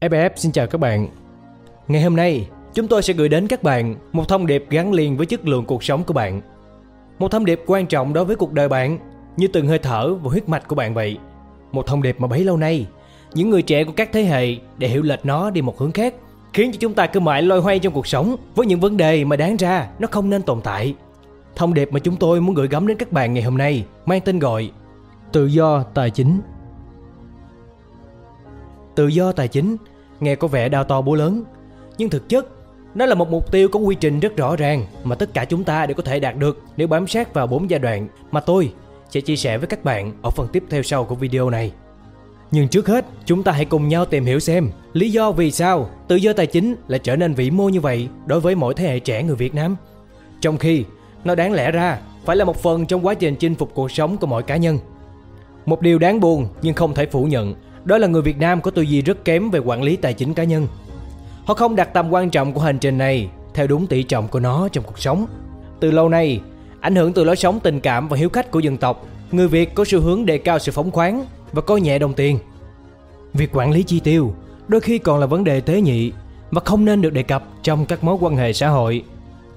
FF xin chào các bạn. Ngày hôm nay, chúng tôi sẽ gửi đến các bạn một thông điệp gắn liền với chất lượng cuộc sống của bạn. Một thông điệp quan trọng đối với cuộc đời bạn, như từng hơi thở và huyết mạch của bạn vậy. Một thông điệp mà bấy lâu nay, những người trẻ của các thế hệ để hiểu lệch nó đi một hướng khác, khiến cho chúng ta cứ mãi loay hoay trong cuộc sống với những vấn đề mà đáng ra nó không nên tồn tại. Thông điệp mà chúng tôi muốn gửi gắm đến các bạn ngày hôm nay mang tên gọi Tự do tài chính. Tự do tài chính nghe có vẻ đau to búa lớn, nhưng thực chất nó là một mục tiêu có quy trình rất rõ ràng mà tất cả chúng ta đều có thể đạt được nếu bám sát vào bốn giai đoạn mà tôi sẽ chia sẻ với các bạn ở phần tiếp theo sau của video này. Nhưng trước hết, chúng ta hãy cùng nhau tìm hiểu xem lý do vì sao tự do tài chính lại trở nên vĩ mô như vậy đối với mỗi thế hệ trẻ người Việt Nam. Trong khi nó đáng lẽ ra phải là một phần trong quá trình chinh phục cuộc sống của mỗi cá nhân. Một điều đáng buồn nhưng không thể phủ nhận đó là người Việt Nam có tư duy rất kém về quản lý tài chính cá nhân. Họ không đặt tầm quan trọng của hành trình này theo đúng tỷ trọng của nó trong cuộc sống. Từ lâu nay, ảnh hưởng từ lối sống tình cảm và hiếu khách của dân tộc, người Việt có xu hướng đề cao sự phóng khoáng và coi nhẹ đồng tiền. Việc quản lý chi tiêu đôi khi còn là vấn đề tế nhị và không nên được đề cập trong các mối quan hệ xã hội.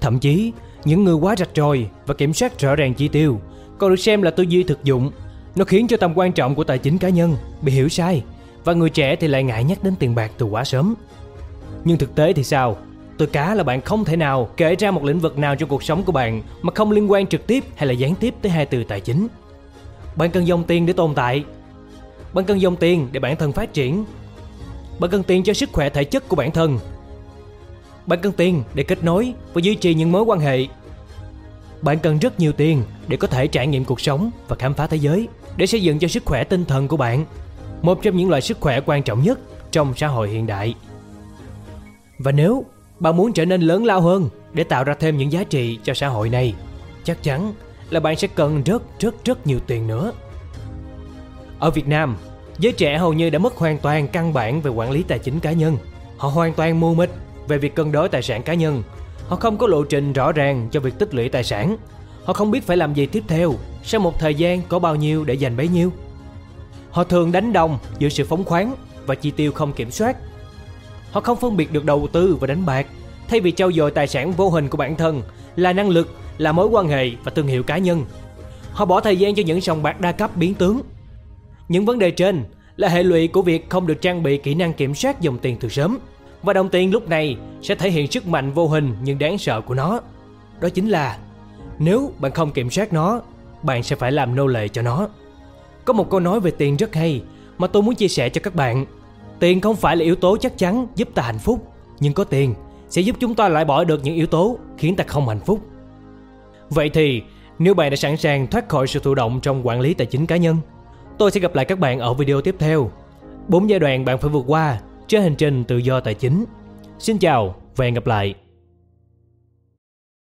Thậm chí, những người quá rạch ròi và kiểm soát rõ ràng chi tiêu còn được xem là tư duy thực dụng nó khiến cho tầm quan trọng của tài chính cá nhân bị hiểu sai và người trẻ thì lại ngại nhắc đến tiền bạc từ quá sớm. Nhưng thực tế thì sao? Tôi cá là bạn không thể nào kể ra một lĩnh vực nào trong cuộc sống của bạn mà không liên quan trực tiếp hay là gián tiếp tới hai từ tài chính. Bạn cần dòng tiền để tồn tại. Bạn cần dòng tiền để bản thân phát triển. Bạn cần tiền cho sức khỏe thể chất của bản thân. Bạn cần tiền để kết nối và duy trì những mối quan hệ. Bạn cần rất nhiều tiền để có thể trải nghiệm cuộc sống và khám phá thế giới để xây dựng cho sức khỏe tinh thần của bạn, một trong những loại sức khỏe quan trọng nhất trong xã hội hiện đại. Và nếu bạn muốn trở nên lớn lao hơn để tạo ra thêm những giá trị cho xã hội này, chắc chắn là bạn sẽ cần rất rất rất nhiều tiền nữa. Ở việt nam, giới trẻ hầu như đã mất hoàn toàn căn bản về quản lý tài chính cá nhân. Họ hoàn toàn mù mịt về việc cân đối tài sản cá nhân. Họ không có lộ trình rõ ràng cho việc tích lũy tài sản. Họ không biết phải làm gì tiếp theo. Sau một thời gian có bao nhiêu để dành bấy nhiêu? Họ thường đánh đồng giữa sự phóng khoáng Và chi tiêu không kiểm soát. Họ không phân biệt được đầu tư và đánh bạc. Thay vì trao dồi tài sản vô hình của bản thân Là năng lực, là mối quan hệ và thương hiệu cá nhân. Họ bỏ thời gian cho những sòng bạc đa cấp biến tướng. Những vấn đề trên là hệ lụy của việc không được trang bị kỹ năng kiểm soát dòng tiền từ sớm. Và đồng tiền lúc này sẽ thể hiện sức mạnh vô hình nhưng đáng sợ của nó. Đó chính là nếu bạn không kiểm soát nó, bạn sẽ phải làm nô lệ cho nó. Có một câu nói về tiền rất hay mà tôi muốn chia sẻ cho các bạn. Tiền không phải là yếu tố chắc chắn giúp ta hạnh phúc, nhưng có tiền sẽ giúp chúng ta loại bỏ được những yếu tố khiến ta không hạnh phúc. Vậy thì, nếu bạn đã sẵn sàng thoát khỏi sự thụ động trong quản lý tài chính cá nhân, tôi sẽ gặp lại các bạn ở video tiếp theo. Bốn giai đoạn bạn phải vượt qua trên hành trình tự do tài chính. Xin chào và hẹn gặp lại.